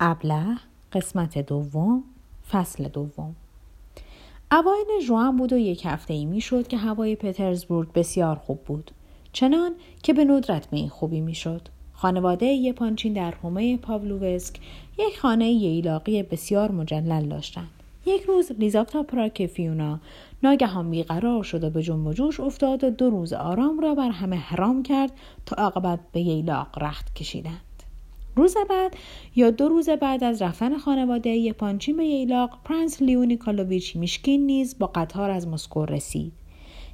ابله قسمت دوم فصل دوم. اوایل ژوئن بود و یک هفته ای می‌شد که هوای پترزبورگ بسیار خوب بود. چنان که به ندرت به این خوبی می‌شد. خانواده یپانچین در حومه پاولووسک یک خانه ییلاقی بسیار مجلل داشتند. یک روز لیزاپتا پراک فیونا ناگهان بیقرار شد و به جنب و جوش افتاد و دو روز آرام را بر همه حرام کرد تا عاقبت به ییلاق رخت کشیدند. روز بعد یا دو روز بعد از رفتن خانواده یپانچین به ییلاق پرنس لیو نیکالوویچ میشکین نیز با قطار از مسکو رسید.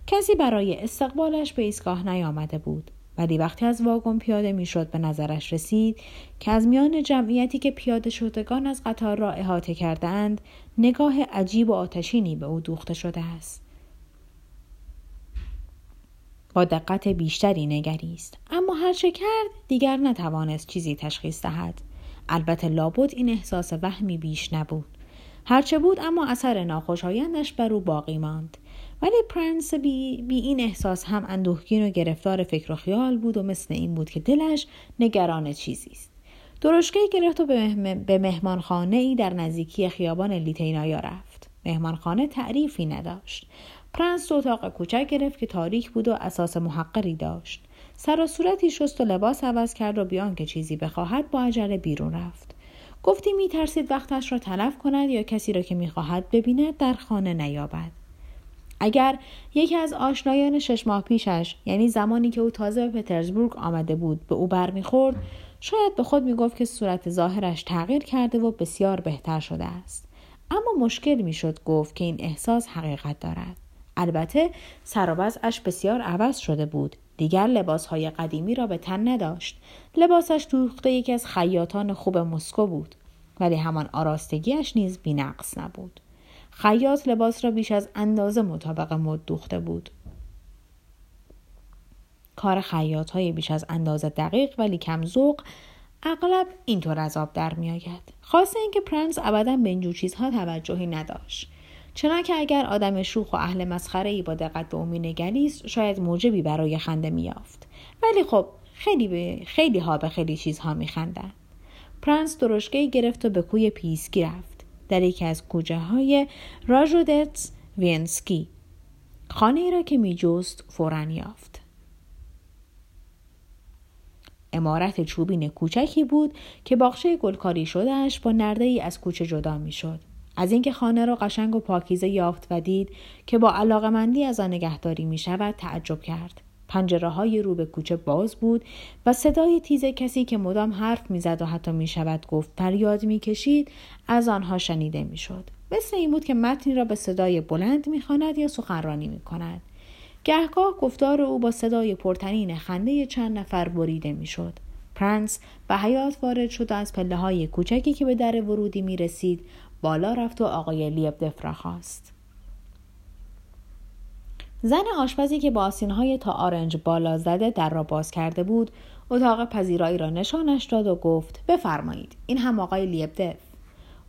کسی برای استقبالش به ایستگاه نیامده بود. ولی وقتی از واگن پیاده می‌شد به نظرش رسید که از میان جمعیتی که پیاده شدگان از قطار را احاطه کردند نگاه عجیب و آتشینی به او دوخته شده است. با دقت بیشتری نگریست. اما هر چه کرد دیگر نتوانست چیزی تشخیص دهد. البته لابد این احساس وهمی بیش نبود. هرچه بود اما اثر ناخوشایندش بر او باقی ماند. ولی پرنس بی, بی این احساس هم اندوهگین و گرفتار فکر و خیال بود و مثل این بود که دلش نگران چیزی است درشکه گرفت و به مهمانخانه ای در نزدیکی خیابان لیتینایا رفت. مهمانخانه تعریفی نداشت. پرنس اتاق کوچک گرفت که تاریک بود و اساس محقری داشت. سر و صورتی شست و لباس عوض کرد و بیان که چیزی بخواهد با عجله بیرون رفت. گفتی می ترسید وقتش را تلف کند یا کسی را که می‌خواهد ببیند در خانه نیابد. اگر یکی از آشنایان شش ماه پیشش یعنی زمانی که او تازه به پترزبورگ آمده بود به او برمیخورد شاید به خود می‌گفت که صورت ظاهرش تغییر کرده و بسیار بهتر شده است. اما مشکل می‌شد گفت که این احساس حقیقت دارد. البته سر اش بسیار عوض شده بود. دیگر لباسهای قدیمی را به تن نداشت. لباسش دوخته یکی از خیاطان خوب مسکو بود. ولی همان آراستگیش نیز بینقص نبود. خیاط لباس را بیش از اندازه مطابق مد دوخته بود. کار خیاط های بیش از اندازه دقیق ولی کم ذوق اغلب اینطور از آب در میآید. خاصه اینکه پرنس ابدا به اینجور چیزها توجهی نداشت. چنانکه اگر آدم شوخ و اهل مسخره ای با دقت به او مینگریست شاید موجبی برای خنده میافت ولی خب خیلی به خیلی ها به خیلی چیزها میخندند پرنس درشکه گرفت و به کوی پیسکی رفت. در یکی از کوچه های راژدستونسکی. خانه ای را که میجست فورا یافت. امارت چوبین کوچکی بود که باغچه گلکاری شدهش با نرده ای از کوچه جدا می‌شد. از اینکه خانه را قشنگ و پاکیزه یافت و دید که با علاقمندی از آن نگهداری می شود تعجب کرد. پنجره های رو به کوچه باز بود و صدای تیز کسی که مدام حرف می‌زد و حتی می شود گفت فریاد می کشید از آنها شنیده می شد. مثل این بود که متنی را به صدای بلند می خاند یا سخنرانی می کند. گهگاه گفتار او با صدای پرتنین خنده چند نفر بریده می شد. پرنس به حیات وارد شد از پله های کوچکی که به در ورودی می رسید بالا رفت و آقای لیبدف را خواست. زن آشپزی که با های تا آرنج بالا زده در را باز کرده بود اتاق پذیرایی را نشانش داد و گفت بفرمایید این هم آقای لیبدف.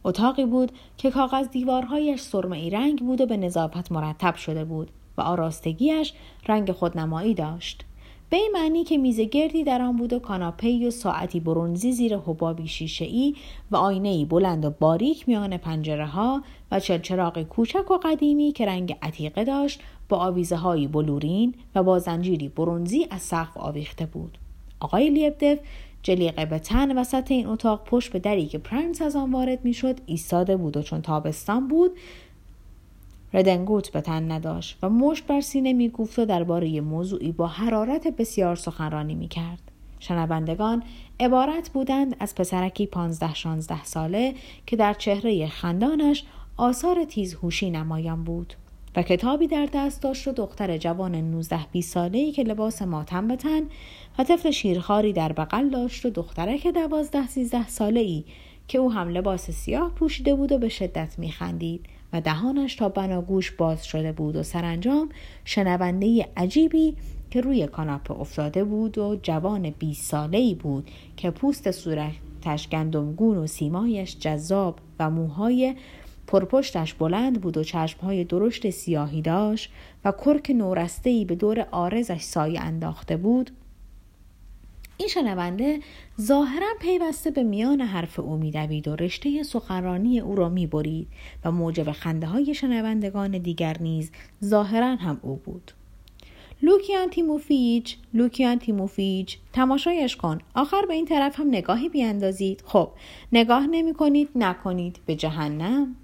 اتاقی بود که کاغذ دیوارهایش سرمه ای رنگ بود و به نظافت مرتب شده بود و آراستگیش رنگ خودنمایی داشت. به این معنی که میز گردی در آن بود و کاناپه و ساعتی برونزی زیر حبابی شیشه ای و آینه ای بلند و باریک میان پنجره ها و چلچراغ کوچک و قدیمی که رنگ عتیقه داشت با آویزه های بلورین و با زنجیری برونزی از سقف آویخته بود. آقای لیبدف جلیقه به تن وسط این اتاق پشت به دری که پرنس از آن وارد می‌شد ایستاده بود و چون تابستان بود ردنگوت به تن نداشت و مشت بر سینه می‌گفت و درباره موضوعی با حرارت بسیار سخنرانی می‌کرد. شنوندگان عبارت بودند از پسرکی پانزده شانزده ساله که در چهره خندانش آثار تیزهوشی نمایان بود و کتابی در دست داشت و دختر جوان 19 20 ساله‌ای که لباس ماتم به تن و طفل شیرخواری در بغل داشت و دخترک دوازده سیزده ساله‌ای که او هم لباس سیاه پوشیده بود و به شدت میخندید. و دهانش تا بناگوش باز شده بود و سرانجام شنونده عجیبی که روی کاناپه افتاده بود و جوان 20 ساله ای بود که پوست صورتش گندمگون و سیمایش جذاب و موهای پرپشتش بلند بود و چشمهای درشت سیاهی داشت و کرک ای به دور آرزش سایه انداخته بود. این شنونده ظاهرا پیوسته به میان حرف او میدوید و رشته سخنرانی او را می‌برید و موجب خنده های شنوندگان دیگر نیز ظاهرا هم او بود. لوکیان تیموفیچ لوکیان تیموفیچ تماشایش کن آخر به این طرف هم نگاهی بیاندازید. خب نگاه نمی کنید نکنید به جهنم.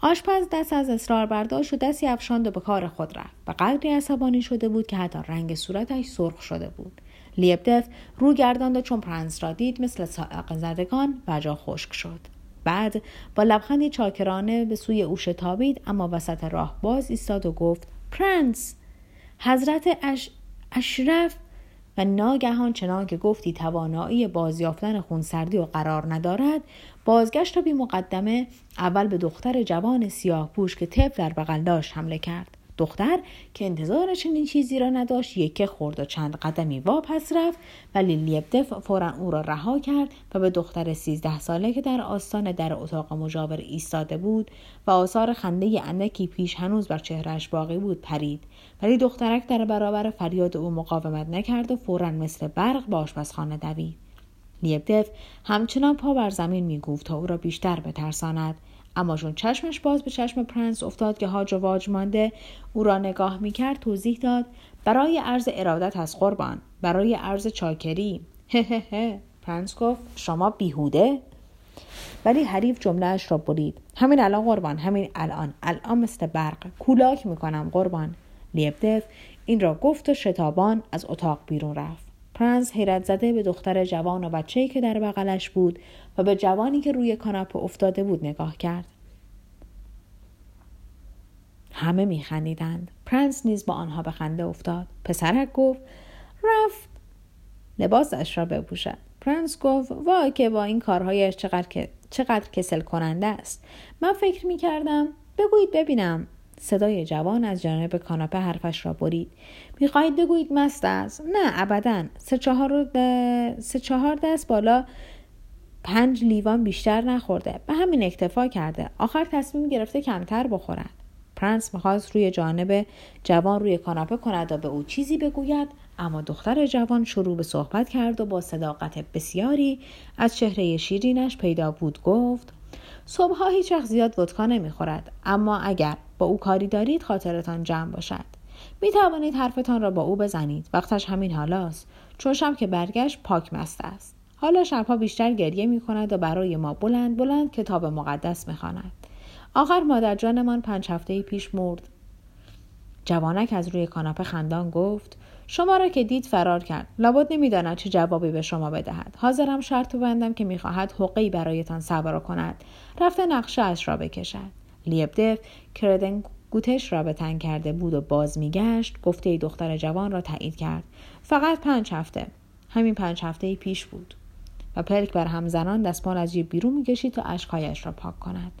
آشپز دست از اصرار برداشت و دستی افشاند و به کار خود رفت و قدری عصبانی شده بود که حتی رنگ صورتش سرخ شده بود. لیبدف رو گرداند و چون پرنس را دید مثل صاعقه زدگان جا خشک شد. بعد با لبخندی چاکرانه به سوی او شتابید اما وسط راه باز ایستاد و گفت پرنس حضرت اش... اشرف. و ناگهان چنان که گفتی توانایی بازیافتن خونسردی و قرار ندارد بازگشت و بی مقدمه اول به دختر جوان سیاه پوش که طفل در بغل داشت حمله کرد. دختر که انتظار چنین چیزی را نداشت یکه خورد و چند قدمی واپس رفت ولی لیبدف فورا او را رها کرد و به دختر سیزده ساله که در آستان در اتاق مجاور ایستاده بود و آثار خنده اندکی پیش هنوز بر چهرش باقی بود پرید. ولی دخترک در برابر فریاد او مقاومت نکرد و فورا مثل برق به آشپزخانه دوید. لیبدف همچنان پا بر زمین می‌گفت تا او را بیشتر بترساند. اما چون چشمش باز به چشم پرنس افتاد که هاج و واج مانده او را نگاه می‌کرد توضیح داد برای عرض ارادت از قربان برای عرض چاکری. هه هه هه. پرنس گفت شما بیهوده؟ ولی حریف جمله‌ش را برید. همین الان قربان همین الان. الان مثل برق. کولاک می‌کنم قربان. لیبدف این را گفت و شتابان از اتاق بیرون رفت. پرنس حیرت زده به دختر جوان و بچه‌ای که در بغلش بود و به جوانی که روی کاناپه افتاده بود نگاه کرد. همه میخندیدند. پرنس نیز با آنها به خنده افتاد. پسرک گفت رفت. لباسش را بپوشد پرنس گفت وای که با این کارهایش چقدر, چقدر کسل کننده است. من فکر می کردم بگویید ببینم. صدای جوان از جانب کاناپه حرفش را برید. می‌خواهید بگویید مست است. نه ابدا. سه چهار, سه چهار دست بالا پنج لیوان بیشتر نخورده. به همین اکتفا کرده. آخر تصمیم گرفته کمتر بخورد. پرنس می‌خواست روی جانب جوان روی کاناپه کند و به او چیزی بگوید اما دختر جوان شروع به صحبت کرد و با صداقت بسیاری از چهره شیرینش پیدا بود گفت صبحها هیچ وقت زیاد ودکا نمی‌خورد اما اگر او کاری دارید خاطرتان جمع باشد. می توانید حرفتان را با او بزنید. وقتش همین حالاست. چون شب که برگشت پاک مست است. حالا شبها بیشتر گریه می کند و برای ما بلند بلند کتاب مقدس می خواند. آخر مادر جانمان پنج هفته پیش مرد. جوانک از روی کاناپه خندان گفت شما را که دید فرار کرد. لابد نمی‌داند چه جوابی به شما بدهد. حاضرم شرط بندم که می‌خواهد حقهای برایتان صبر کند. رفته نقشه اش را بکشد. لیبدف کردن گوتش را به تنگ کرده بود و باز میگشت گفته دختر جوان را تایید کرد. فقط پنج هفته. همین پنج هفته پیش بود. و پلک بر همزنان دستمال از جیب بیرون می‌کشید تا اشکهایش را پاک کند.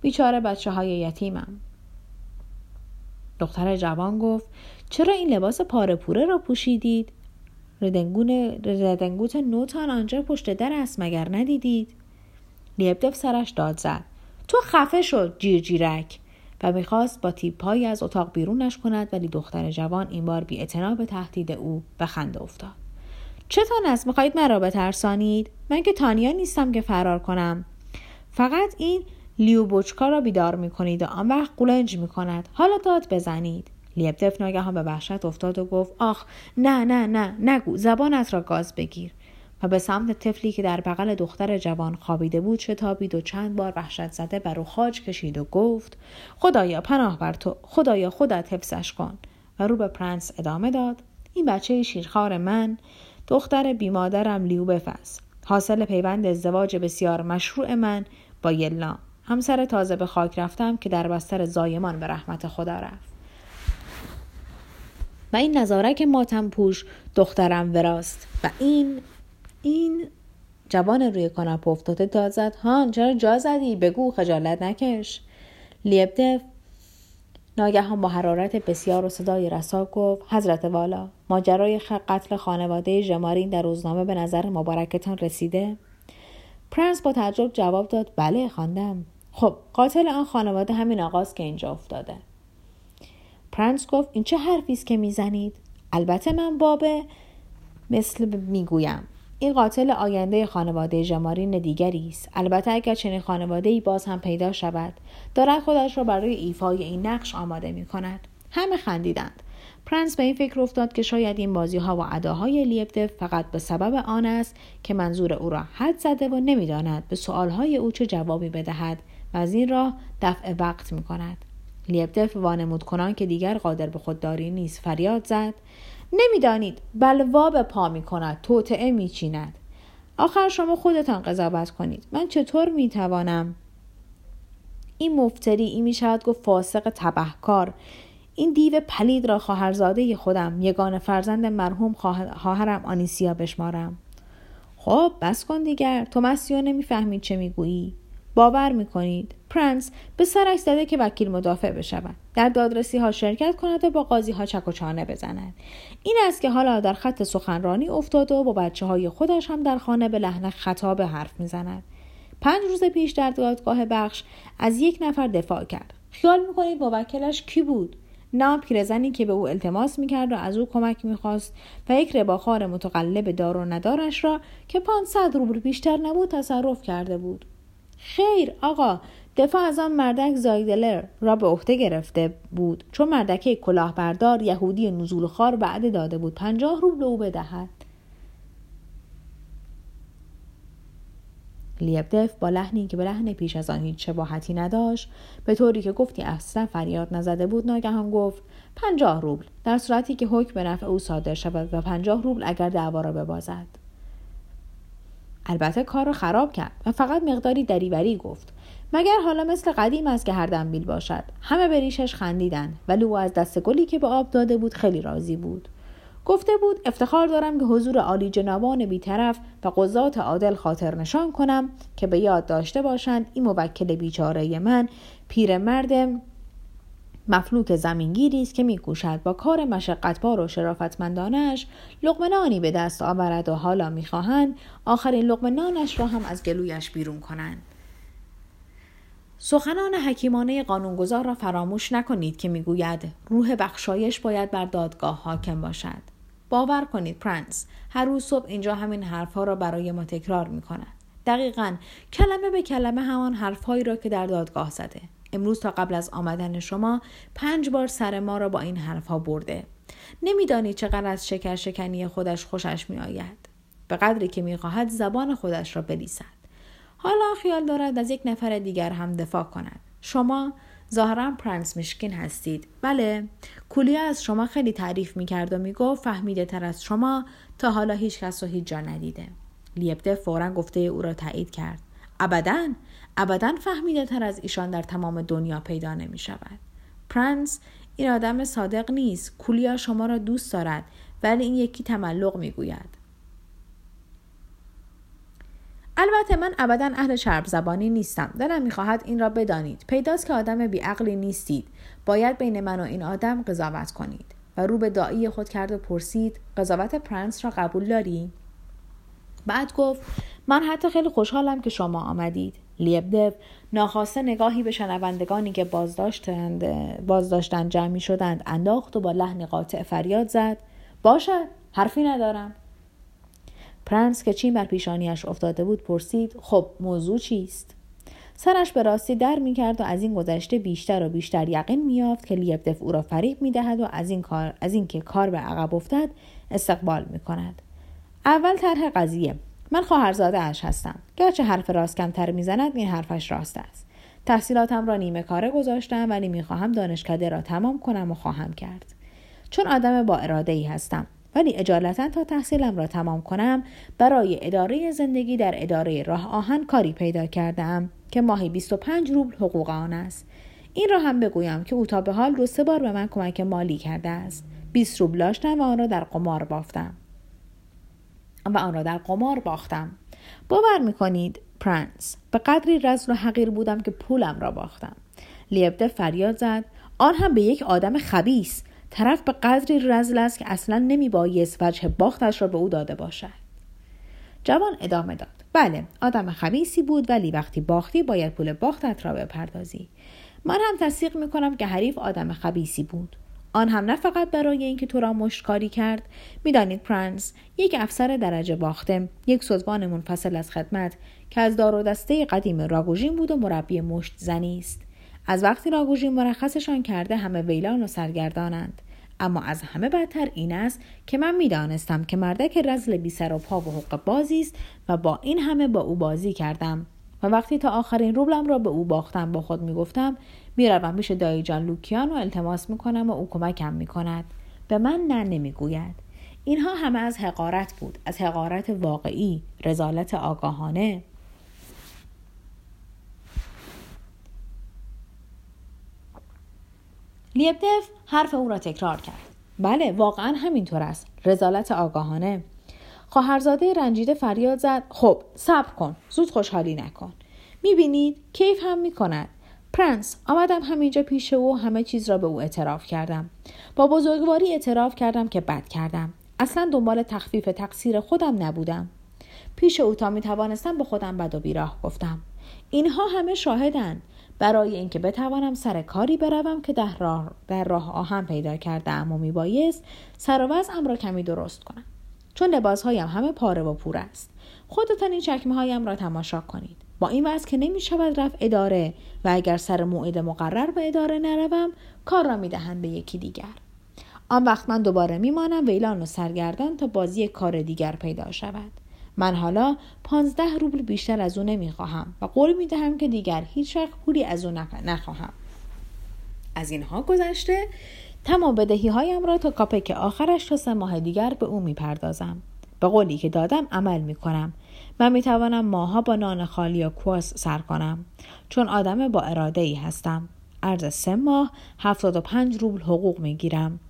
بیچاره بچه های یتیمم. دختر جوان گفت چرا این لباس پاره پوره را پوشیدید؟ ردنگوت نوتان آنجا پشت در است مگر ندیدید؟ لیبدف سرش داد زد. تو خفه شد جیر جیرک. و می‌خواست با تیپهایی از اتاق بیرونش کند ولی دختر جوان این بار بی به تهدید او به خنده افتاد. چتان است می‌خواهید مرا بترسانید؟ من که تانیا نیستم که فرار کنم. فقط این لیو بوچکا را بیدار می‌کنید و آن وقت قولنج می‌کند. حالا داد بزنید. لیبدف ناگهان به وحشت افتاد و گفت آخ نه نه نه نگو زبانت را گاز بگیر. و به سمت طفلی که در بغل دختر جوان خوابیده بود شتابید و چند بار وحشت زده بر او خاج کشید و گفت خدایا پناه بر تو خدایا خودت حفظش کن. و رو به پرنس ادامه داد این بچه شیرخوار من دختر بیمادرم لیو بفز حاصل پیوند ازدواج بسیار مشروع من با یلا همسر تازه به خاک رفتم که در بستر زایمان به رحمت خدا رفت. و این نظارک ماتم پوش دخترم وراست و این این جوان روی کاناپه افتاده داد زد. هان چرا جا زدی؟ بگو خجالت نکش. لیبدف ناگهان با حرارت بسیار و صدای رسا گفت حضرت والا ماجرای قتل خانواده ژمارین در روزنامه به نظر مبارکتان رسیده؟ پرنس با تعجب جواب داد بله خواندم. خب قاتل آن خانواده همین آقاست که اینجا افتاده. پرنس گفت این چه حرفی است که می‌زنید؟ البته من باب مثل می‌گویم. این قاتل آینده خانواده ژمارین دیگری است. البته اگر چنین خانواده ای باز هم پیدا شود دارد خودش را برای ایفای این نقش آماده می کند همه خندیدند. پرنس به این فکر افتاد که شاید این بازی ها و اداهای لیبدف فقط به سبب آن است که منظور او را حد زده و نمی‌داند به سؤالهای او چه جوابی بدهد و از این راه دفع وقت می کند. لیبدف وانمود کنان که دیگر قادر به خودداری نیست فریاد زد. نمی‌دانید. بلوا به پا می کند توطعه می چیند. آخر شما خودتان قضاوت کنید. من چطور می توانم این مفتری این می شود گفت فاسق تبهکار. این دیو پلید را خواهرزاده خودم یگان فرزند مرحوم خواهرم آنیسیا بشمارم. خب بس کن دیگر. تو مسیو نمی‌فهمید چه می‌گویی. باور می‌کنید. پرنس به سرش زده که وکیل مدافع بشود. در دادرسی ها شرکت کند و با قاضی ها چک و چانه بزند. این است که حالا در خط سخنرانی افتاده و با بچه های خودش هم در خانه به لحن خطاب حرف می‌زند. پنج روز پیش در دادگاه بخش از یک نفر دفاع کرد. خیال می‌کنید موکلش کی بود؟ نه پیرزنی که به او التماس می‌کرد و از او کمک می‌خواست و یک رباخار متقلب دار و ندارش را که 500 روبل بیشتر نبود تصرف کرده بود. خیر آقا دفاع از آن مردک زایدلر را به عهده گرفته بود. چون مردکه کلاهبردار یهودی نزول خار بعد داده بود پنجاه روبل او بدهد. لیبدف با لحنی که به لحن پیش از آن هیچ شباهتی نداشت به طوری که گفتی اصلا فریاد نزده بود ناگهان گفت پنجاه روبل. در صورتی که حکم به نفع او صادر شود و پنجاه روبل اگر دعوا را ببازد. البته کار را خراب کرد و فقط مقداری دریوری گفت. مگر حالا مثل قدیم است که هر دنبیل باشد. همه به ریشش خندیدند ولی او از دست گلی که به آب داده بود خیلی راضی بود. گفته بود افتخار دارم که حضور عالی جنابان بیطرف و قضات عادل خاطر نشان کنم که به یاد داشته باشند این موکل بیچاره من پیرمرد مفلوک زمینگیری است که میکوشد با کار مشقتبار و شرافتمندانش لقمنانی به دست آورد و حالا می‌خواهند آخرین لقمنانش را هم از گلویش بیرون کنند سخنان حکیمانه قانونگذار را فراموش نکنید که می‌گوید روح بخشایش باید بر دادگاه حاکم باشد باور کنید پرنس هر روز صبح اینجا همین حرفها را برای ما تکرار می کند. دقیقا کلمه به کلمه همان حرفهایی را که در دادگاه زده. امروز تا قبل از آمدن شما پنج بار سر ما را با این حرفها برده. نمی‌دانید چقدر از شکر شکنی خودش خوشش می آید. به قدری که می‌خواهد زبان خودش را بلیسد. حالا خیال دارد از یک نفر دیگر هم دفاع کند. شما ظاهرا پرنس میشکین هستید بله کولیا از شما خیلی تعریف می‌کرد و می‌گفت فهمیده تر از شما تا حالا هیچ کس رو هیچ جا ندیده لیبده فورا گفته او را تایید کرد ابدا ابدا فهمیده تر از ایشان در تمام دنیا پیدا نمی شود پرنس این آدم صادق نیست. کولیا شما را دوست دارد ولی این یکی تملق می‌گوید. البته من ابدا اهل چرب زبانی نیستم. دلم می‌خواهد این را بدانید. پیداست که آدم بیعقلی نیستید. باید بین من و این آدم قضاوت کنید و رو به دایی خود کرد و پرسید قضاوت پرنس را قبول داری؟ بعد گفت من حتی خیلی خوشحالم که شما آمدید. لیبدف ناخواسته نگاهی به شنوندگانی که بازداشتند بازداشتن جمعی شدند انداخت و با لحن قاطع فریاد زد. باشد حرفی ندارم. پرنس که چین بر پیشانیش افتاده بود پرسید خب موضوع چیست؟ سرش به راستی درد می‌کرد و از این گذشته بیشتر و بیشتر یقین میافت که لیبدف او را فریب می‌دهد و از این کار از اینکه کار به عقب افتد استقبال می‌کند. اول طرح قضیه. من خواهرزاده اش هستم. گرچه حرف راست کمتر می‌زند این حرفش راست است. تحصیلاتم را نیمه کاره گذاشتم ولی می‌خواهم دانشکده را تمام کنم و خواهم کرد. چون آدم با اراده ای هستم ولی اجالتا تا تحصیلم را تمام کنم برای اداره زندگی در اداره راه آهن کاری پیدا کردم که ماهی 25 روبل حقوق آن است. این را هم بگویم که او تا به حال دو سه بار به من کمک مالی کرده است. 20 روبل داشتم و آن را در قمار بافتم. و آن را در قمار باختم. باور می‌کنید پرنس به قدری رزل و حقیر بودم که پولم را باختم. لیبده فریاد زد آن هم به یک آدم خبیس طرف به قدری رزل است که اصلا نمی بایست وجه باختش را به او داده باشد. جوان ادامه داد. بله آدم خبیسی بود ولی وقتی باختی باید پول باختت را بپردازی. من هم تصدیق می کنم که حریف آدم خبیسی بود. آن هم نه فقط برای اینکه تو را مشتکاری کرد. می‌دانید پرنس یک افسر درجه باخته یک سوزوان منفصل از خدمت که از دار و دسته قدیم راگوژین بود و مربی مشت زنی است. از وقتی راگوژین مرخصشان کرده همه ویلان و سرگردانند. اما از همه بدتر این است که من می‌دانستم که مردک رزل بی سر و پا و حق بازی است و با این همه با او بازی کردم. و وقتی تا آخرین روبلم را به او باختم با خود می‌گفتم می‌روم پیش دایی جان لوکیان و التماس می‌کنم و او کمکم می‌کند. به من نه نمی‌گوید. اینها همه از حقارت بود از حقارت واقعی رزالت آگاهانه. لیبدف حرف او را تکرار کرد. بله واقعا همینطور است. رزالت آگاهانه. خواهرزاده رنجیده فریاد زد. خب صبر کن. زود خوشحالی نکن. می‌بینید کیف هم می‌کند. پرنس آمدم همینجا پیش او همه چیز را به او اعتراف کردم. با بزرگواری اعتراف کردم که بد کردم. اصلا دنبال تخفیف تقصیر خودم نبودم. پیش او تا می توانستم به خودم بد و بیراه گفتم. اینها همه شاهدند برای اینکه بتوانم سر کاری بروم که در راه, در راه آهم پیدا کرده اما میبایست سر و وضعم را کمی درست کنم. چون لباسهایم همه پاره و پور است. خودتان این چکمه هایم را تماشا کنید. با این وضع که نمی شود رفت اداره و اگر سر موعد مقرر به اداره نروم کار را می دهند به یکی دیگر. آن وقت من دوباره میمانم ویلان و سرگردان تا بازی کار دیگر پیدا شود. من حالا پانزده روبل بیشتر از او نمی‌خواهم و قول می دهم که دیگر هیچ وقت پولی از او نخواهم. از اینها گذشته تمام بدهی هایم را تا کاپک آخرش تا سه ماه دیگر به او می‌پردازم به قولی که دادم عمل می من می توانم ماها با نان خالی و کواس سر کنم. چون آدم با اراده ای هستم. عرض سه ماه هفتاد و پنج روبل حقوق می گیرم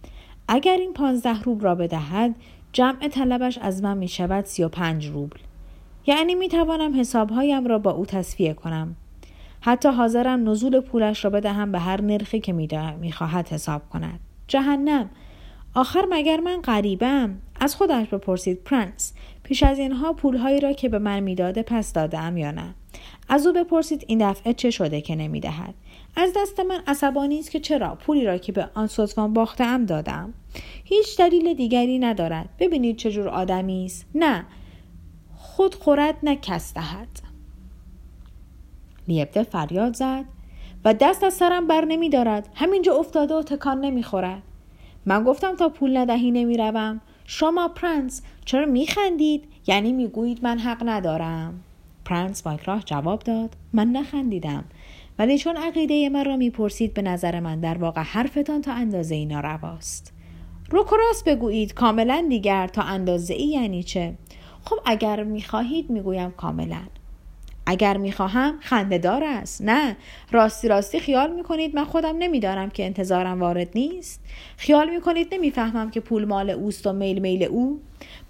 اگر این پانزده روبل را بدهد جمع طلبش از من می شود سی و پنج روبل. یعنی می توانم حسابهایم را با او تصفیه کنم. حتی حاضرم نزول پولش را بدهم به هر نرخی که می خواهد حساب کند. جهنم! آخر مگر من غریبم؟ از خودش بپرسید پرنس. پیش از اینها پولهایی را که به من می‌داده پس دادم یا نه؟ از او بپرسید این دفعه چه شده که نمی‌دهد. از دست من عصبانی است که چرا پولی را که به آن سوزوان باختم دادم هیچ دلیل دیگری ندارد. ببینید چجور آدمی است. نه خود خورد نه کس دهد. لیبدف فریاد زد و دست از سرم بر نمی دارد همینجا افتاده و تکان نمی خورد من گفتم تا پول ندهی نمی روم شما پرنس چرا می خندید یعنی می گویید من حق ندارم. پرنس با اکراه جواب داد من نخندیدم. ولی چون عقیده من را می‌پرسید به نظر من در واقع حرفتان تا اندازه ای نارواست روک راست بگویید کاملا دیگر تا اندازه ای یعنی چه؟ خب اگر می‌خواهید می‌گویم کاملا. اگر می‌خواهم خندهدار است. نه. راستی راستی خیال می‌کنید من خودم نمیدارم که انتظارم وارد نیست. خیال می‌کنید نمی‌فهمم که پول مال اوست و میل میل او.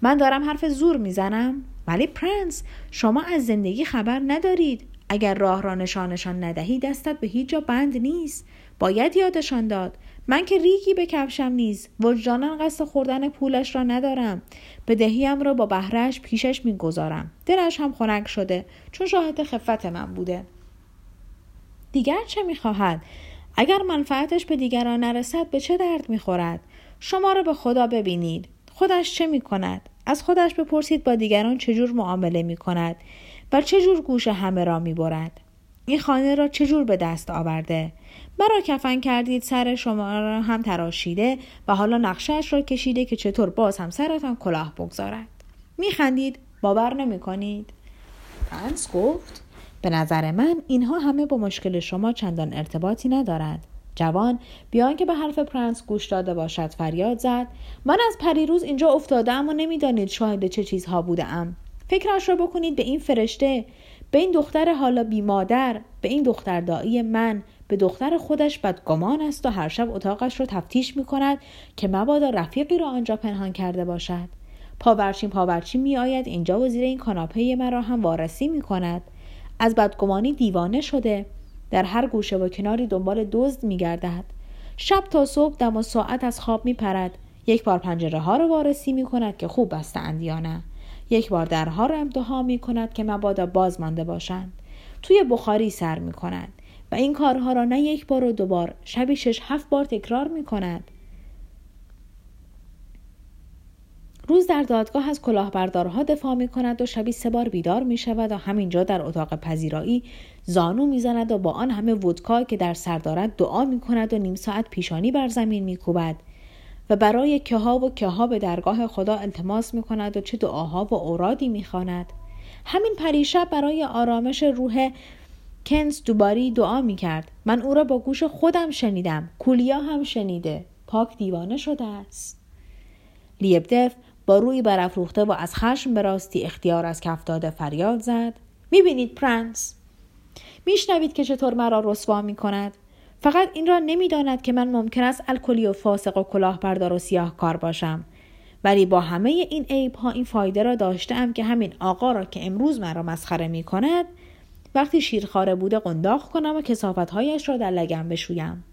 من دارم حرف زور می‌زنم. ولی پرنس شما از زندگی خبر ندارید. اگر راه را نشانشان ندهی دستت به هیچ جا بند نیست. باید یادشان داد. من که ریگی به کفشم نیست. وجدانا قصد خوردن پولش را ندارم. بدهیم را با بهرهش پیشش می‌گذارم. دلش هم خنک شده چون شاهد خفت من بوده. دیگر چه می‌خواهد؟ اگر منفعتش به دیگران نرسد به چه درد می‌خورد؟ شما را به خدا ببینید. خودش چه می‌کند؟ از خودش بپرسید با دیگران چجور معامله می‌کند و چجور گوش همه را می‌برد. این خانه را چجور به دست آورده؟ مرا کفن کردید سر شما را هم تراشیده و حالا نقشه‌ش را کشیده که چطور باز هم سرتان کلاه بگذارد. میخندید باور نمی کنید پرنس گفت به نظر من اینها همه با مشکل شما چندان ارتباطی ندارد. جوان بی آن که به حرف پرنس گوش داده باشد فریاد زد. من از پریروز اینجا افتاده ام و نمی‌دانید شاهد چه چیزها بوده ام فکرش را بکنید به این فرشته. به این دختر حالا بی مادر به این دختر دایی من به دختر خودش بدگمان است و هر شب اتاقش را تفتیش می کند که مبادا رفیقی را آنجا پنهان کرده باشد. پاورچین پاورچین می آید اینجا و زیر این کاناپه مرا هم وارسی می کند از بدگمانی دیوانه شده. در هر گوشه و کناری دنبال دزد می گردد شب تا صبح دم و ساعت از خواب می پرد یک بار پنجره ها را وارسی می کند که خوب بستند یا نه یک بار درها را امتحا می کند که مبادا باز مانده باشند توی بخاری سر می کند و این کارها را نه یک بار و دو بار شبی شش هفت بار تکرار می کند روز در دادگاه از کلاهبردارها دفاع می کند و شبی سه بار بیدار می شود و همینجا در اتاق پذیرایی زانو می زند و با آن همه ودکا که در سر دارد دعا می کند و نیم ساعت پیشانی بر زمین می کوبد. و برای که ها و که ها به درگاه خدا التماس می کند و چه دعاها و اورادی می خاند. همین پریشب برای آرامش روح کنز دوباری دعا می کرد. من او را با گوش خودم شنیدم. کولیا هم شنیده. پاک دیوانه شده است. لیبدف با روی برافروخته و از خشم به راستی اختیار از کف داده فریاد زد. بینید پرنس. میشنوید که چطور مرا رسوا می کند. فقط این را نمی‌داند که من ممکن است الکلی و فاسق و کلاهبردار و سیاه کار باشم. ولی با همه این عیب ها این فایده را داشتم که همین آقا را که امروز مرا مسخره می کند وقتی شیرخواره بوده قنداق کنم و کسافتهایش را در لگم بشویم.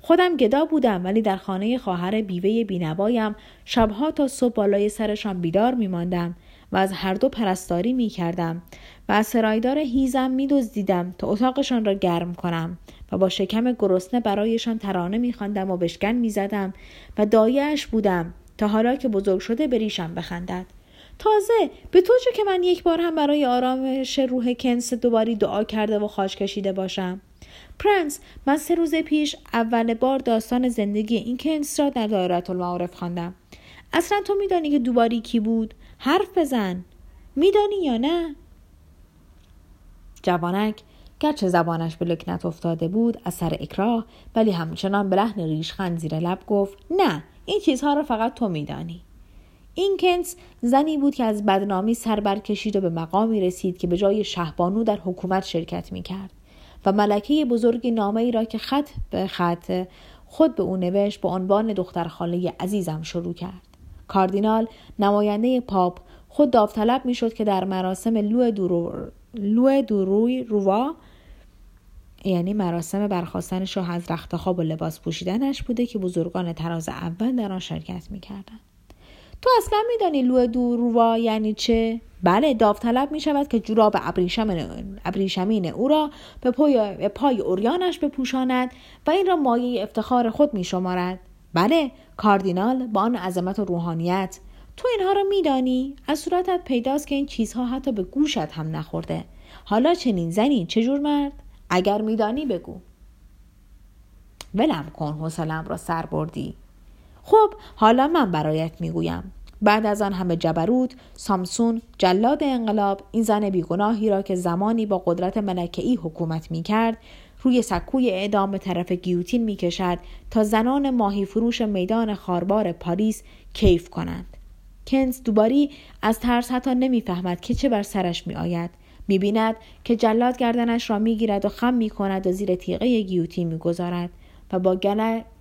خودم گدا بودم ولی در خانه خواهر بیوه بینوایم شبها تا صبح بالای سرشان بیدار میماندم و از هر دو پرستاری می کردم و از سرایدار هیزم می دزدیدم تا اتاقشان را گرم کنم. و با شکم گرسنه برایشان ترانه می خواندم و بشکن می زدم و دایش بودم تا حالا که بزرگ شده بریشم بخندد. تازه به تو چه که من یک بار هم برای آرامش روح کنس دوباری دعا کرده و خاش کشیده باشم. پرنس من سه روز پیش اول بار داستان زندگی این کنس را در دایرت المعارف خواندم. اصلا تو میدانی که دوباری کی بود؟ حرف بزن. میدانی یا نه؟ جوانک گرچه زبانش به لکنت افتاده بود از سر اکراه ولی همچنان به لحن ریشخند زیر لب گفت نه این چیزها را فقط تو میدانی این کنس زنی بود که از بدنامی سر برکشید و به مقامی رسید که به جای شهبانو در حکومت شرکت می کرد و ملکه بزرگی نامه ای را که خط به خط خود به او نوشت به عنوان دختر خاله عزیزم شروع کرد. کاردینال نماینده پاپ خود داوطلب می‌شد که در مراسم لو دورو لو دوروی روا یعنی مراسم برخواستن شاه از رخت خواب و لباس پوشیدنش بوده که بزرگان تراز اول در آن شرکت می‌کردند. تو اصلا میدانی لو دوروا یعنی چه؟ بله داوطلب می شود که جوراب ابریشمین او را به پای, به پای اوریانش بپوشاند و این را مایه افتخار خود می شمارد بله کاردینال با آن عظمت و روحانیت. تو اینها را میدانی؟ از صورتت پیداست که این چیزها حتی به گوشت هم نخورده. حالا چنین زنی چجور مرد؟ اگر میدانی بگو. ولم کن حوصلم را سر بردی. خب حالا من برایت می‌گویم. بعد از آن همه جبروت سامسون جلاد انقلاب این زن بیگناهی را که زمانی با قدرت ملکه‌ای حکومت می‌کرد روی سکوی اعدام به طرف گیوتین می‌کشد تا زنان ماهی فروش میدان خاربار پاریس کیف کنند. کنز دوباری از ترس حتی نمی‌فهمد که چه بر سرش میآید. می‌بیند که جلاد گردنش را می‌گیرد و خم می‌کند و زیر تیغه گیوتین می‌گذارد و با,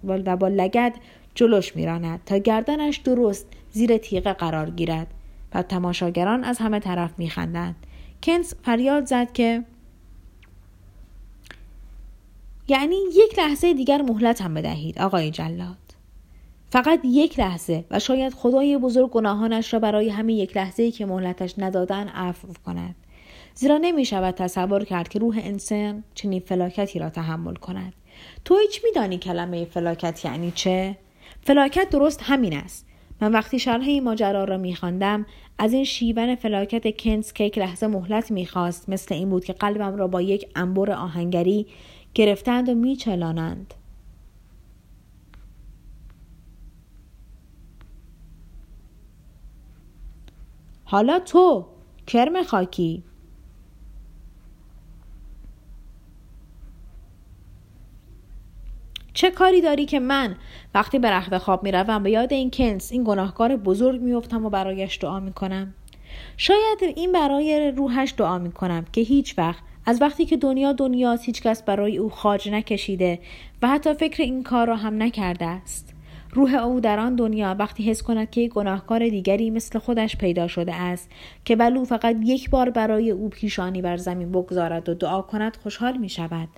و با لگد جلوش میراند تا گردنش درست زیر تیغه قرار گیرد و تماشاگران از همه طرف میخندند. کنز فریاد زد که یعنی یک لحظه دیگر مهلت هم بدهید آقای جلاد. فقط یک لحظه و شاید خدای بزرگ گناهانش را برای همین یک لحظه که مهلتش ندادن عفو کند. زیرا نمی شود تصور کرد که روح انسان چنین فلاکتی را تحمل کند. تو هیچ میدانی کلمه فلاکت یعنی چه؟ فلاکت درست همین است. من وقتی شرح این ماجرا را میخواندم از این شیون فلاکت کنس که یک لحظه مهلت می‌خواست مثل این بود که قلبم را با یک انبر آهنگری گرفتند و میچلانند. حالا تو کرم خاکی. چه کاری داری که من وقتی به رخت خواب می روم به یاد این کنس این گناهکار بزرگ میافتم و برایش دعا می کنم شاید این برای روحش دعا می کنم که هیچ وقت از وقتی که دنیا دنیاست هیچکس برای او خاج نکشیده و حتی فکر این کار را هم نکرده است. روح او در آن دنیا وقتی حس کند که گناهکار دیگری مثل خودش پیدا شده است که ولو فقط یک بار برای او پیشانی بر زمین بگذارد و دعا کند خوشحال می شود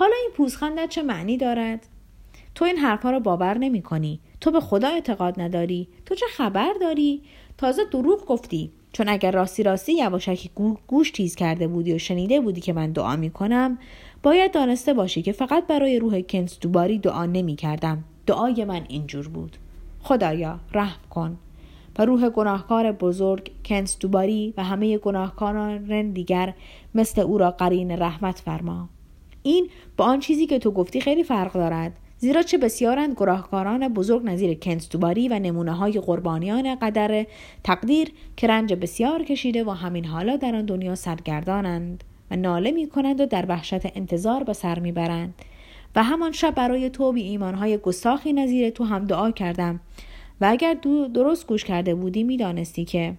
حالا این پوزخندت چه معنی دارد؟ تو این حرفها را باور نمی کنی تو به خدا اعتقاد نداری. تو چه خبر داری؟ تازه دروغ گفتی. چون اگر راستی راستی یواشکی گوش تیز کرده بودی و شنیده بودی که من دعا می کنم باید دانسته باشی که فقط برای روح کنس دوباری دعا نمی کردم دعای من اینجور بود. خدایا رحم کن. و روح گناهکار بزرگ کنس دوباری و همه گناهکاران دیگر مثل او را قرین رحمت فرما. این با آن چیزی که تو گفتی خیلی فرق دارد. زیرا چه بسیارند گناهکاران بزرگ نظیر کنستوباری و نمونه های قربانیان قدر تقدیر که رنج بسیار کشیده و همین حالا در آن دنیا سرگردانند و ناله می کنند و در وحشت انتظار به سر می‌برند. و همان شب برای تو بی ایمانهای گستاخی نظیر تو هم دعا کردم و اگر درست گوش کرده بودی می‌دانستی که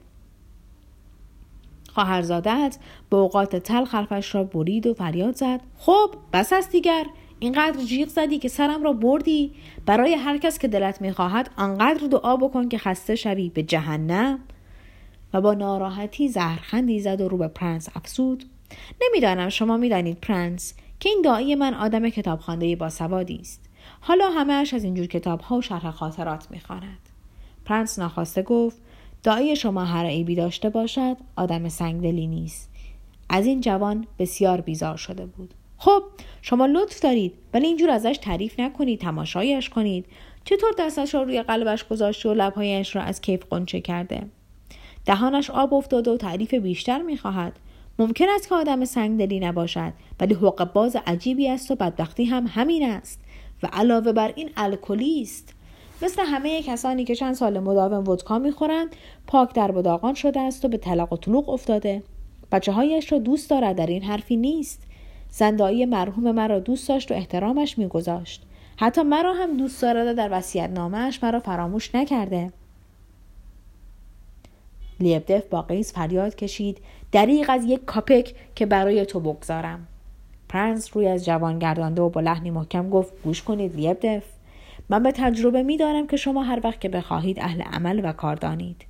خواهرزاده به اوقات تلخی حرفش را برید و فریاد زد. خب بس است دیگر. اینقدر جیغ زدی که سرم را بردی. برای هر کس که دلت می‌خواهد آنقدر دعا بکن که خسته شوی به جهنم. و با ناراحتی زهرخندی زد و رو به پرنس افزود نمی‌دانم شما می‌دانید پرنس که این دایی من آدم با سوادی است. حالا همه‌اش از اینجور کتاب ها و شرح خاطرات می‌خواند. پرنس ناخواسته گفت دایی شما هر عیبی داشته باشد آدم سنگدلی نیست. از این جوان بسیار بیزار شده بود. خب شما لطف دارید ولی اینجور ازش تعریف نکنید تماشایش کنید. چطور دستش را روی قلبش گذاشته و لبهایش را از کیف قنچه کرده؟ دهانش آب افتاده و تعریف بیشتر می‌خواهد. ممکن است که آدم سنگدلی نباشد ولی حق باز عجیبی است و بدبختی هم همین است. و علاوه بر این الکلی است. مثل همه کسانی که چند سال مداوم ودکا می‌خورند پاک در بداغان شده است و به طلاق و طلوق افتاده. بچه هایش را دوست دارد در این حرفی نیست. زندایی مرحوم مرا دوست داشت و احترامش میگذاشت. حتی مرا هم دوست دارد و در وسیعت نامش مرا فراموش نکرده. لیبدف با قیز فریاد کشید. دریغ از یک کاپک که برای تو بگذارم. پرنس روی از جوان گردانده و با لحنی محکم گفت گوش کنید لیبدف. من به تجربه می‌دانم که شما هر وقت که بخواهید اهل عمل و کاردانید.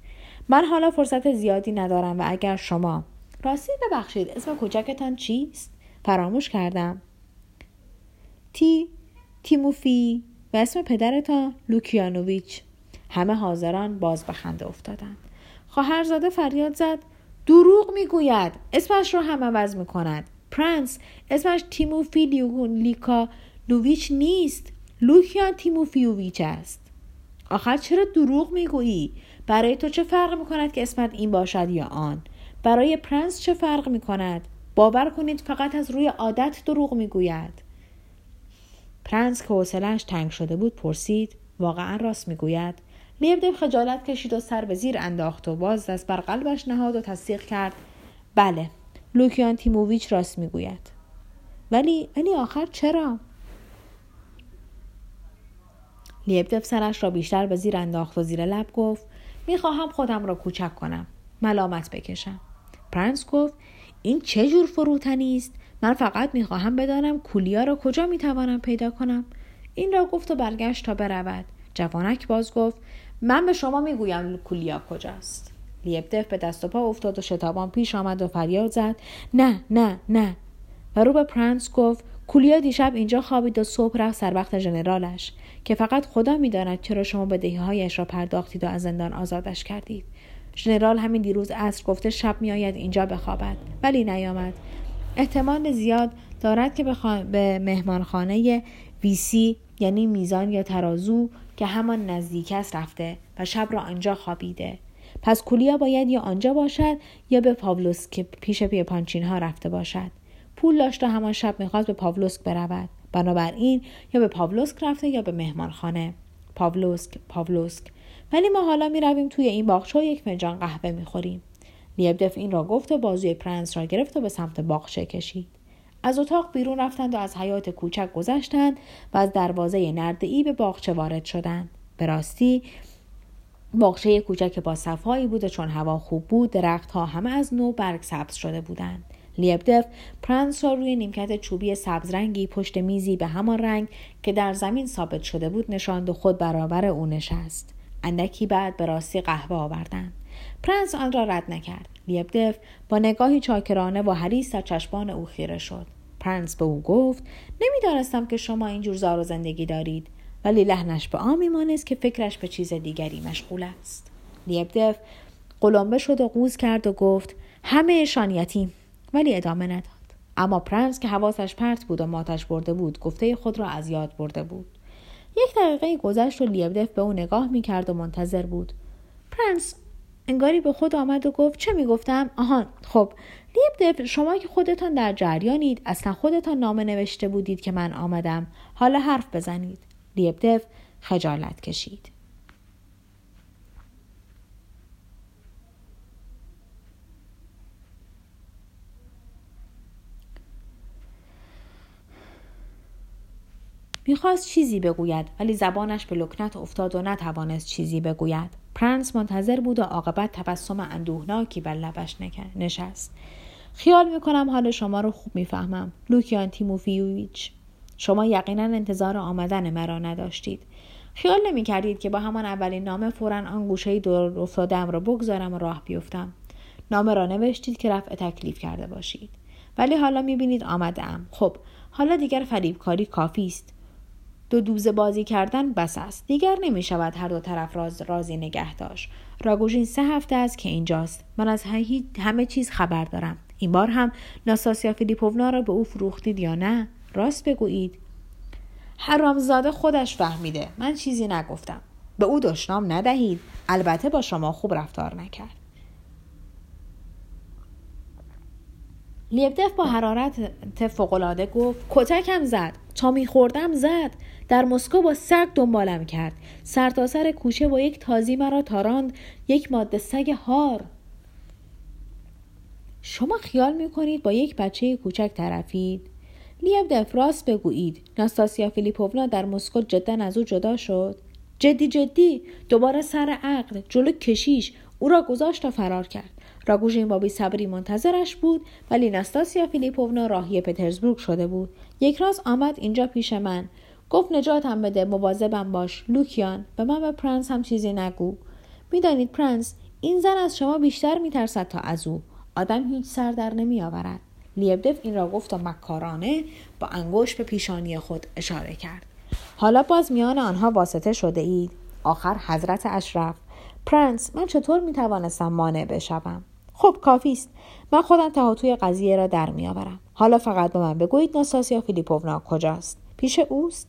من حالا فرصت زیادی ندارم و اگر شما راستی ببخشید اسم کوچکتان چیست؟ فراموش کردم. تی تیموفی و اسم پدرتان لوکیانوویچ. همه حاضران باز به خنده افتادند. خواهرزاده فریاد زد دروغ می‌گوید. اسمش رو هم عوض می‌کند. پرنس اسمش تیموفی لوکیانوویچ نیست. لوکیان تیموفیوویچ است. آخر چرا دروغ می‌گویی؟ برای تو چه فرق می‌کند که اسمت این باشد یا آن؟ برای پرنس چه فرق می‌کند؟ باور کنید فقط از روی عادت دروغ می‌گوید. پرنس که حوصلهاش تنگ شده بود پرسید واقعا راست می‌گوید. لیبدف خجالت کشید و سر به زیر انداخت و باز دست بر قلبش نهاد و تصدیق کرد. بله لوکیان تیموفیوویچ راست می‌گوید. ولی ولی آخر چرا؟ لیبدف سرش را بیشتر به زیر انداخت و زیر لب گفت می‌خواهم خودم را کوچک کنم. ملامت بکشم. پرنس گفت این چه جور فروتنی است؟ من فقط می‌خواهم بدانم کولیا را کجا می‌توانم پیدا کنم. این را گفت و برگشت تا برود. جوانک باز گفت من به شما می‌گویم کولیا کجاست. لیبدف به دست و پا افتاد و شتابان پیش آمد و فریاد زد نه نه نه. و رو به پرنس گفت کولیا دیشب اینجا خوابید و صبح رفت سر وقت ژنرالش که فقط خدا می‌داند چرا شما بدهیهایش را پرداختید و از زندان آزادش کردید. ژنرال همین دیروز عصر گفته شب میآید اینجا بخوابد ولی نیامد. احتمال زیاد دارد که به مهمانخانه ویسی یعنی میزان یا ترازو که همان نزدیک است رفته و شب را آنجا خوابیده. پس کولیا باید یا آنجا باشد یا به پاولوسک پیش یپانچین ها رفته باشد. پول داشت و همان شب می‌خواست به پاولوسک برود بنابراین یا به پاولوسک رفته یا به مهمانخانه پاولوسک پاولوسک ولی ما حالا می رویم توی این باغچه و یک فنجان قهوه می خوریم. لیبدف این را گفت و بازوی پرنس را گرفت و به سمت باغچه کشید. از اتاق بیرون رفتند و از حیاط کوچک گذشتند و از دروازه نرده‌ای به باغچه وارد شدند. به راستی باغچه کوچک با صفایی بود و چون هوا خوب بود درختها همه از نو برگ سبز شده بودند. لیبدف پرنس را روی نیمکت چوبی سبز رنگی پشت میزی به همان رنگ که در زمین ثابت شده بود نشاند و خود برابر او نشست. اندکی بعد به راستی قهوه آوردند پرنس آن را رد نکرد. لیبدف با نگاهی چاکرانه و حریص در چشمان او خیره شد. پرنس به او گفت نمی‌دانستم که شما اینجور زار و زندگی دارید ولی لحنش به آن میمانست که فکرش به چیز دیگری مشغول است. لیبدف قلمبه شد و قوز کرد و گفت همه یتیم. ولی ادامه نداد. اما پرنس که حواسش پرت بود و ماتش برده بود گفته خود را از یاد برده بود. یک دقیقه گذشت و لیبدف به او نگاه می‌کرد و منتظر بود. پرنس انگاری به خود آمد و گفت چه می‌گفتم؟ آهان خب. لیبدف شما که خودتان در جریانید اصلا خودتان نامه نوشته بودید که من آمدم. حالا حرف بزنید. لیبدف خجالت کشید. می‌خواست چیزی بگوید ولی زبانش به لکنت افتاد و نتوانست چیزی بگوید. پرنس منتظر بود و عاقبت تبسم اندوهناکی بر لبش نشست. خیال می‌کنم حال شما رو خوب می‌فهمم لوکیان تیموفیویچ. شما یقینا انتظار آمدن مرا نداشتید. خیال نمی کردید که با همان اولین نامه فورا آن گوشه دورافتاده‌ام را بگذارم و راه بیفتم. نامه را نوشتید که رفع تکلیف کرده باشید. ولی حالا می‌بینید آمدم خب حالا دیگر فریبکاری کافی است. دو دوزه بازی کردن بس است. دیگر نمی شود هر دو طرف راز رازی نگه داشت. راگوژین سه هفته است که اینجاست. من از همه چیز خبر دارم. این بار هم ناساسیا فیلیپوونا را به او فروختید یا نه؟ راست بگویید. حرامزاده خودش فهمیده. من چیزی نگفتم. به او دشنام ندهید. البته با شما خوب رفتار نکرد. لیبدف با حرارت فوقالعاده گفت کتکم زد. تا میخوردم زد. در مسکو با سگ دنبالم کرد. سرتاسر سر کوچه با یک تازی مرا تاراند. یک ماده سگ هار. شما خیال می‌کنید با یک بچه کوچک طرفید؟ لیبدف راست بگویید. ناستاسیا فیلیپوونا در مسکو جدا از او جدا شد. جدی جدی دوباره سر عقل جلو کشیش او را گذاشت و فرار کرد. راگوژین با بی‌صبری منتظرش بود ولی ناستاسیا فیلیپوونا راهی پترزبورگ شده بود. یک‌راست آمد اینجا پیش من. گفت نجاتم بده مواظبم باش. لوکیان به من به پرنس هم چیزی نگو. می‌دانید پرنس این زن از شما بیشتر میترسد تا از او. آدم هیچ سر در نمیآورد. لیبدف این را گفت و مکارانه با انگشت به پیشانی خود اشاره کرد. حالا باز میان آنها واسطه شده اید. آخر حضرت اشرف. پرنس من چطور می توانستم مانع بشوم؟ خب کافی است. من خودم ته و توی قضیه را در میآورم. حالا فقط به من بگویید ناستاسیا فیلیپوونا کجاست. پیش اوست؟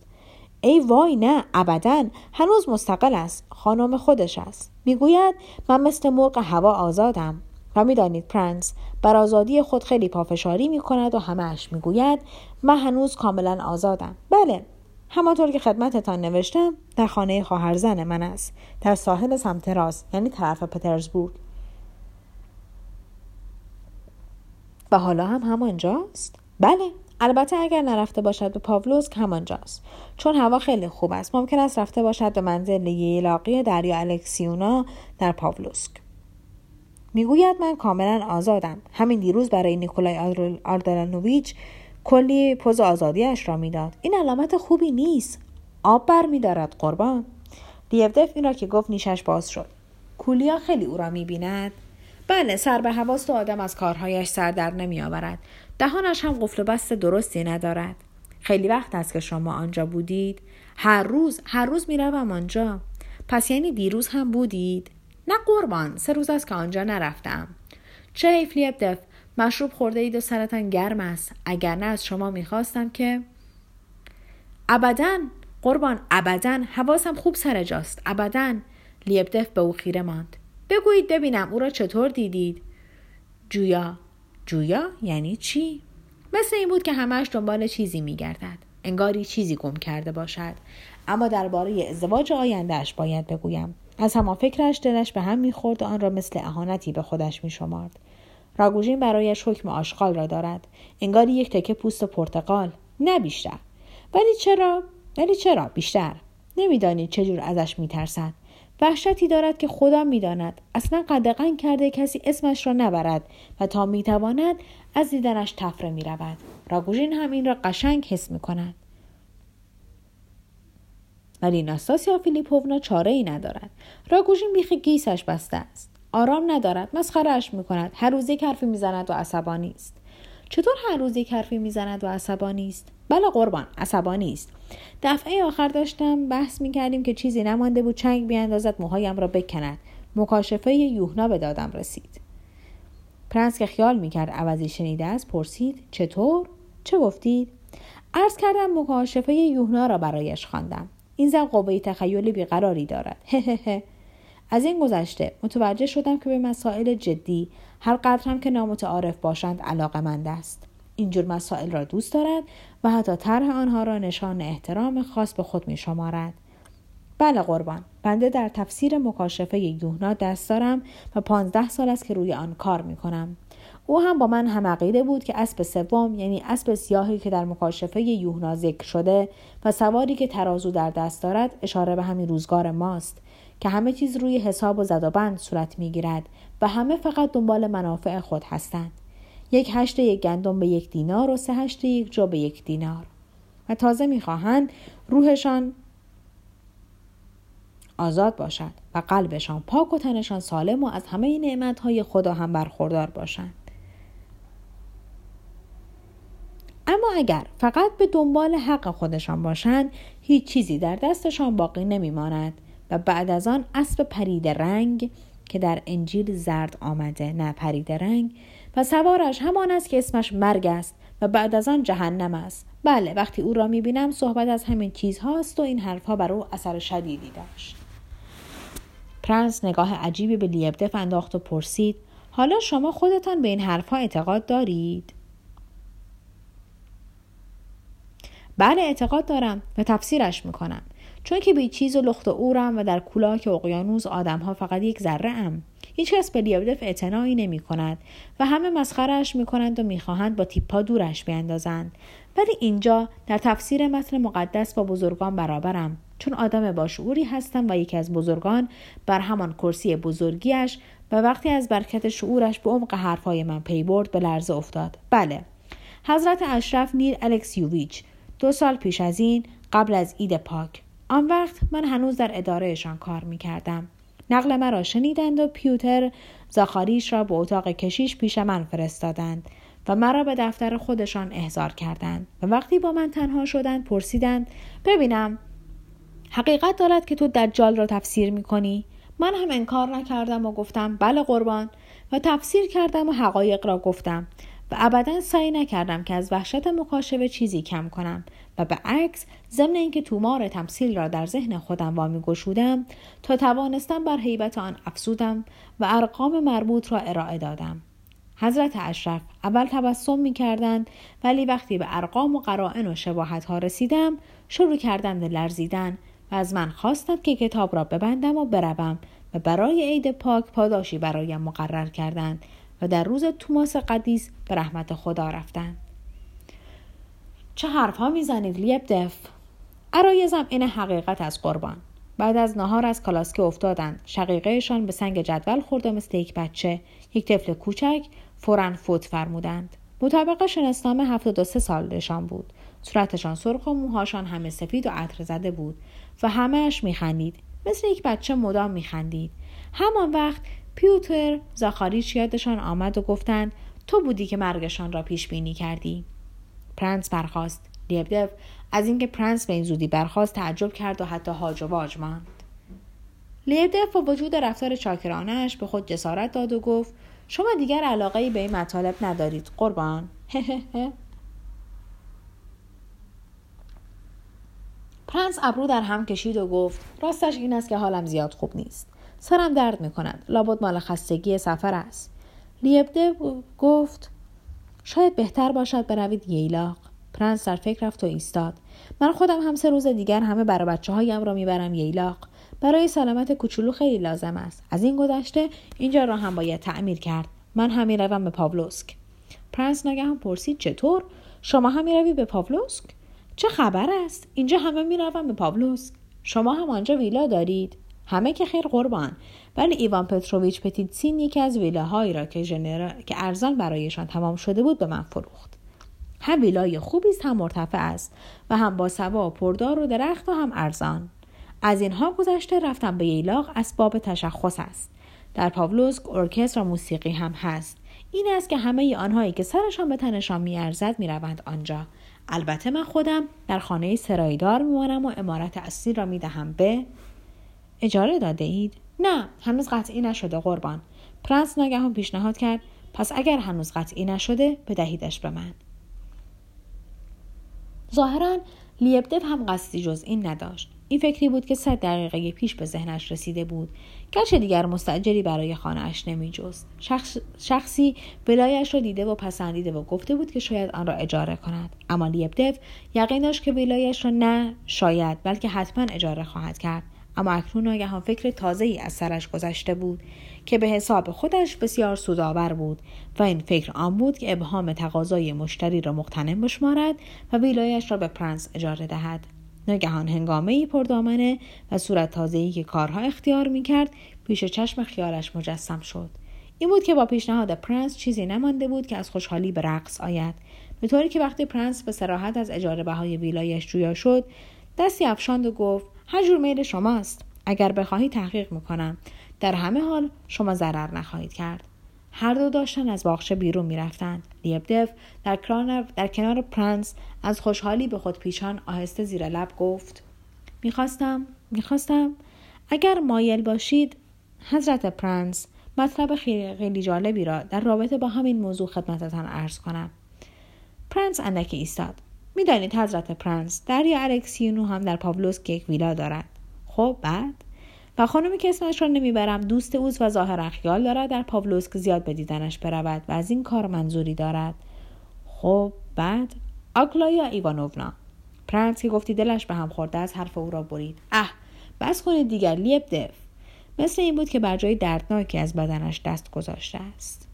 ای وای نه ابدا. هنوز مستقل است. خانم خودش است. می‌گوید من مثل مرغ هوا آزادم. و می‌دانید پرنس بر آزادی خود خیلی پافشاری می کند و همهش می‌گوید من هنوز کاملا آزادم. بله. همانطور که خدمتتان نوشتم در خانه خواهرزن من است. در ساحل سمت راست یعنی طرف پترزبورگ. و حالا هم همانجاست؟ بله. البته اگر نرفته باشد به پاولوسک همانجاست. چون هوا خیلی خوب است. ممکن است رفته باشد به منزل یلاقی دریا الکسیونا در پاولوسک. می‌گوید من کاملا آزادم. همین دیروز برای نیکولای آردلانوویچ کلی پوز آزادیش را می‌داد. این علامت خوبی نیست. آب بر میدارد قربان. دیودف این را که گفت نیشش باز شد. کولیا خیلی او را می‌بیند. بله سر به هواست و آدم از کارهایش سر در نمی آورد. دهانش هم قفل و بست درستی ندارد. خیلی وقت است که شما آنجا بودید؟ هر روز هر روز می روم آنجا. پس یعنی دیروز هم بودید؟ نه قربان سه روز است که آنجا نرفتم. چه حیف دف مشروب خورده اید و سرتان گرم است اگر نه از شما می‌خواستم که ابدا قربان ابدا حواسم خوب سر جاست ابدا لیبدف به او خیره ماند بگویید ببینم او را چطور دیدید جویا جویا یعنی چی؟ مثل این بود که همش دنبال چیزی میگردد. انگاری چیزی گم کرده باشد. اما درباره ازدواج آیندهش باید بگویم. از همان فکرش دلش به هم می‌خورد و آن را مثل اهانتی به خودش میشمارد. راگوژین برایش حکم آشغال را دارد. انگاری یک تکه پوست پرتقال. نه بیشتر. ولی چرا؟ ولی چرا بیشتر؟ نمی‌دانید چجور ازش میترسد. وحشتی دارد که خدا می‌داند. اصلا قدغن کرده کسی اسمش را نبرد و تا می‌تواند از دیدنش تفره می‌رود. راگوژین هم این را قشنگ حس می‌کند. ولی ناستاسیا فیلیپوونا چاره ای ندارد. راگوژین بیخ گیسش بسته است. آرام ندارد. مسخرهاش می‌کند. هر روز یک حرفی می‌زند و عصبانی است. چطور هر روز یک حرفی می‌زند و عصبانی است بله قربان عصبانی است. دفعه آخر داشتم بحث می‌کردیم که چیزی نمانده بود چنگ بیاندازد موهایم را بکند. مکاشفه یوهنا به دادم رسید. پرنس که خیال می‌کرد عوضی شنیده است پرسید چطور؟ چه گفتید؟ عرض کردم مکاشفه یوهنا را برایش خواندم. این زن قوه تخیل بیقراری دارد. از این گذشته متوجه شدم که به مسائل جدی هر قدر هم که نامتعارف باشند علاقه مند است اینجور مسائل را دوست دارد و حتی طرح آنها را نشان احترام خاص به خود می شمارد. بله قربان بنده در تفسیر مکاشفه یوحنا دست دارم و پانزده سال است که روی آن کار می کنم. او هم با من هم عقیده بود که اسب سوم یعنی اسب سیاهی که در مکاشفه یوحنا ذکر شده و سواری که ترازو در دست دارد اشاره به همین روزگار ماست که همه چیز روی حساب و زد و بند صورت می‌گیرد و همه فقط دنبال منافع خود هستند. یک هشت یک گندم به یک دینار و سه هشت یک جو به یک دینار. و تازه می‌خواهند روحشان آزاد باشد و قلبشان پاک و تنشان سالم و از همه نعمتهای خدا هم برخوردار باشند. اما اگر فقط به دنبال حق خودشان باشند هیچ چیزی در دستشان باقی نمیماند و بعد از آن اسب پرید رنگ که در انجیل زرد آمده نه پرید رنگ. و سوارش همان است که اسمش مرگ است و بعد از آن جهنم است. بله وقتی او را می‌بینم صحبت از همین چیزهاست و این حرفها بر او اثر شدیدی داشت. پرنس نگاه عجیبی به لیبدف انداخت و پرسید حالا شما خودتان به این حرفها اعتقاد دارید؟ بله اعتقاد دارم و تفسیرش می‌کنم. چون که به چیز و لخت اورم و در کولاک اقیانوس آدمها فقط یک ذره ام. هیچکس به لیابدف اعتنایی نمی کند و همه مسخرش می کنند و می‌خواهند با تیپا دورش بیندازند. ولی اینجا در تفسیر متن مقدس با بزرگان برابرم. چون آدم باشعوری هستم و یکی از بزرگان بر همان کرسی بزرگیش و وقتی از برکت شعورش به عمق حرفهای من پی برد به لرزه افتاد. بله. حضرت اشرف نیر الکسیوویچ دو سال پیش از این قبل از اید پاک. آن وقت من هنوز در ادارهشان کار می کردم. نقل مرا شنیدند و پیوتر زاخاریش را به اتاق کشیش پیش من فرستادند و مرا به دفتر خودشان احضار کردند و وقتی با من تنها شدند پرسیدند ببینم حقیقت دارد که تو دجال را تفسیر می کنی؟ من هم انکار نکردم و گفتم بله قربان و تفسیر کردم و حقایق را گفتم و ابدا سعی نکردم که از وحشت مکاشفه چیزی کم کنم و به عکس ضمن اینکه تومار تمثیل را در ذهن خودم وامی گشودم تا توانستم بر حیبت آن افزودم و ارقام مربوط را ارائه دادم. حضرت اشرف اول تبسم می کردند ولی وقتی به ارقام و قرائن و شباهت ها رسیدم شروع کردند لرزیدن و از من خواستند که کتاب را ببندم و بروم و برای عید پاک پاداشی برایم مقرر کردند. و در روز توماس قدیس به رحمت خدا رفتند. چه حرفها می‌زنید لیب دف؟ عرایزم این حقیقت از قربان. بعد از نهار از کالاسکه افتادند شقیقهشان به سنگ جدول خورده مثل یک بچه یک طفل کوچک فورا فوت فرمودند. مطابق شناسنامه هفتاد و سه سالشان بود. صورتشان سرخ و موهاشان همه سفید و عطر زده بود و همهش میخندید. مثل یک بچه مدام میخندید. همان وقت پیوتر زاخاریچ یادشان آمد و گفتند تو بودی که مرگشان را پیش بینی کردی. پرنس برخاست. لیبدف از اینکه پرنس به این زودی برخاست تعجب کرد و حتی هاج و واج ماند. لیبدف با وجود رفتار چاکرانه‌اش به خود جسارت داد و گفت شما دیگر علاقه ای به این مطالب ندارید قربان. پرنس ابرو در هم کشید و گفت راستش این است که حالم زیاد خوب نیست. سرم درد می کند لابد مال خستگی سفر است. لیبدف گفت شاید بهتر باشد بروید ییلاق. پرنس در فکر رفت و ایستاد. من خودم هم سه روز دیگر همراه بچه هایم را می‌برم ییلاق. برای سلامت کوچولو خیلی لازم است. از این گذشته اینجا را هم باید تعمیر کرد. من هم می‌روم به پاولوسک. پرنس ناگهان پرسید چطور؟ شما هم می‌روید به پاولوسک؟ چه خبر است؟ اینجا همه می‌روم به پاولوسک. شما هم آنجا ویلا دارید؟ همه که خیر قربان. ولی ایوان پتروویچ پتیتسین یکی از ویلاهایی را که, که ارزان برایشان تمام شده بود به من فروخت. هم ویلای خوبی است هم مرتفع است و هم با سوا و پردار و درخت و هم ارزان. از اینها گذشته رفتم به ییلاق اسباب تشخص است. در پاولوسک ارکستر و موسیقی هم هست. این است که همه آنهایی که سرشان به تنشان میارزد می‌روند آنجا. البته من خودم در خانه سرایدار میمانم و امارت اصلی را می‌دهم به اجاره داده اید؟ نه هنوز قطعی نشده قربان. پرنس ناگهان پیشنهاد کرد پس اگر هنوز قطعی نشده بدهیدش به من. ظاهرا لیبدف هم قصدی جز این نداشت. این فکری بود که صد دقیقه پیش به ذهنش رسیده بود. گرچه دیگر مستجری برای خانهاش نمیجست. شخص، شخصی ولایش را دیده و پسندیده و گفته بود که شاید آن را اجاره کند. اما لیبدف یقین داشت که ولایش را نه شاید بلکه حتما اجاره خواهد کرد. اما اکنون ناگهان فکر تازه ای از سرش گذشته بود که به حساب خودش بسیار سودآور بود و این فکر آن بود که ابهام تقاضای مشتری را مغتنم بشمارد و ویلایش را به پرنس اجاره دهد. ناگهان هنگامه ای پردامنه و صورت تازه‌ای که کارها اختیار می‌کرد پیش چشم خیالش مجسم شد. این بود که با پیشنهاد پرنس چیزی نمانده بود که از خوشحالی به رقص آید. به طوری که وقتی پرنس به صراحت از اجاره بهای ویلایش جویا شد دستی افشاند و گفت هر جور میل شماست. اگر بخواهی تحقیق می‌کنم. در همه حال شما ضرر نخواهید کرد. هر دو داشتن از باغچه بیرون می‌رفتند. لیبدف در, در کنار پرنس از خوشحالی به خود پیچان آهسته زیر لب گفت می‌خواستم می‌خواستم. اگر مایل باشید حضرت پرنس مطلب خیلی جالبی را در رابطه با همین موضوع خدمتتان عرض کنم. پرنس اندکی ایستاد. می‌دانید حضرت پرنس داریا الکسیونا هم در پاولوسک یک ویلا دارد خب بعد؟ و خانمی که اسمش را نمی‌برم دوست اوست و ظاهرا خیال دارد در پاولوسک زیاد به دیدنش برود و از این کار منظوری دارد. خب بعد؟ آگلایا ایوانوونا. پرنس که گفتی دلش به هم خورده از حرف او را برید. اه بس کنید دیگر لیب دف. مثل این بود که بر جای دردناکی از بدنش دست گذاشته است.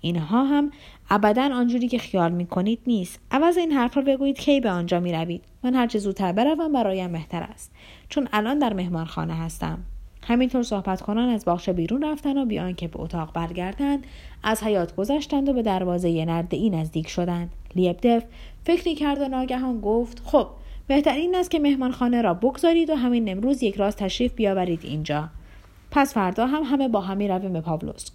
اینها هم ابدا آنجوری که خیال می کنید نیست. عوض این حرف را بگویید کی به آنجا می روید من هرچه زودتر بروم برایم بهتر است. چون الان در مهمانخانه هستم. همینطور صحبت کنان از باغچه بیرون رفتن و بیان که به اتاق برگردند از حیات گذشتند و به دروازه نرده ای نزدیک شدند. لیبدف فکری کرد و ناگهان گفت خب بهترین است که مهمانخانه را بگذارید و همین امروز یک راست تشریف بیاورید اینجا. پس فردا هم همه با هم می‌رویم به پاولوسک.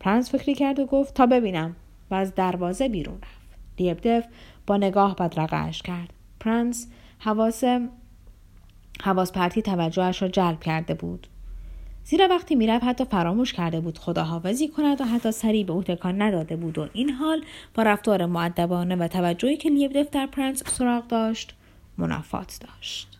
پرنس فکری کرد و گفت تا ببینم. و از دروازه بیرون رفت. لیبدف با نگاه بدرقه‌اش کرد. پرنس حواس حواس پرتی توجهش را جلب کرده بود. زیرا وقتی می‌رفت حتی فراموش کرده بود خداحافظی کند و حتی سری به او تکان نداده بود و این حال با رفتار مؤدبانه و توجهی که لیبدف در پرنس سراغ داشت منافات داشت.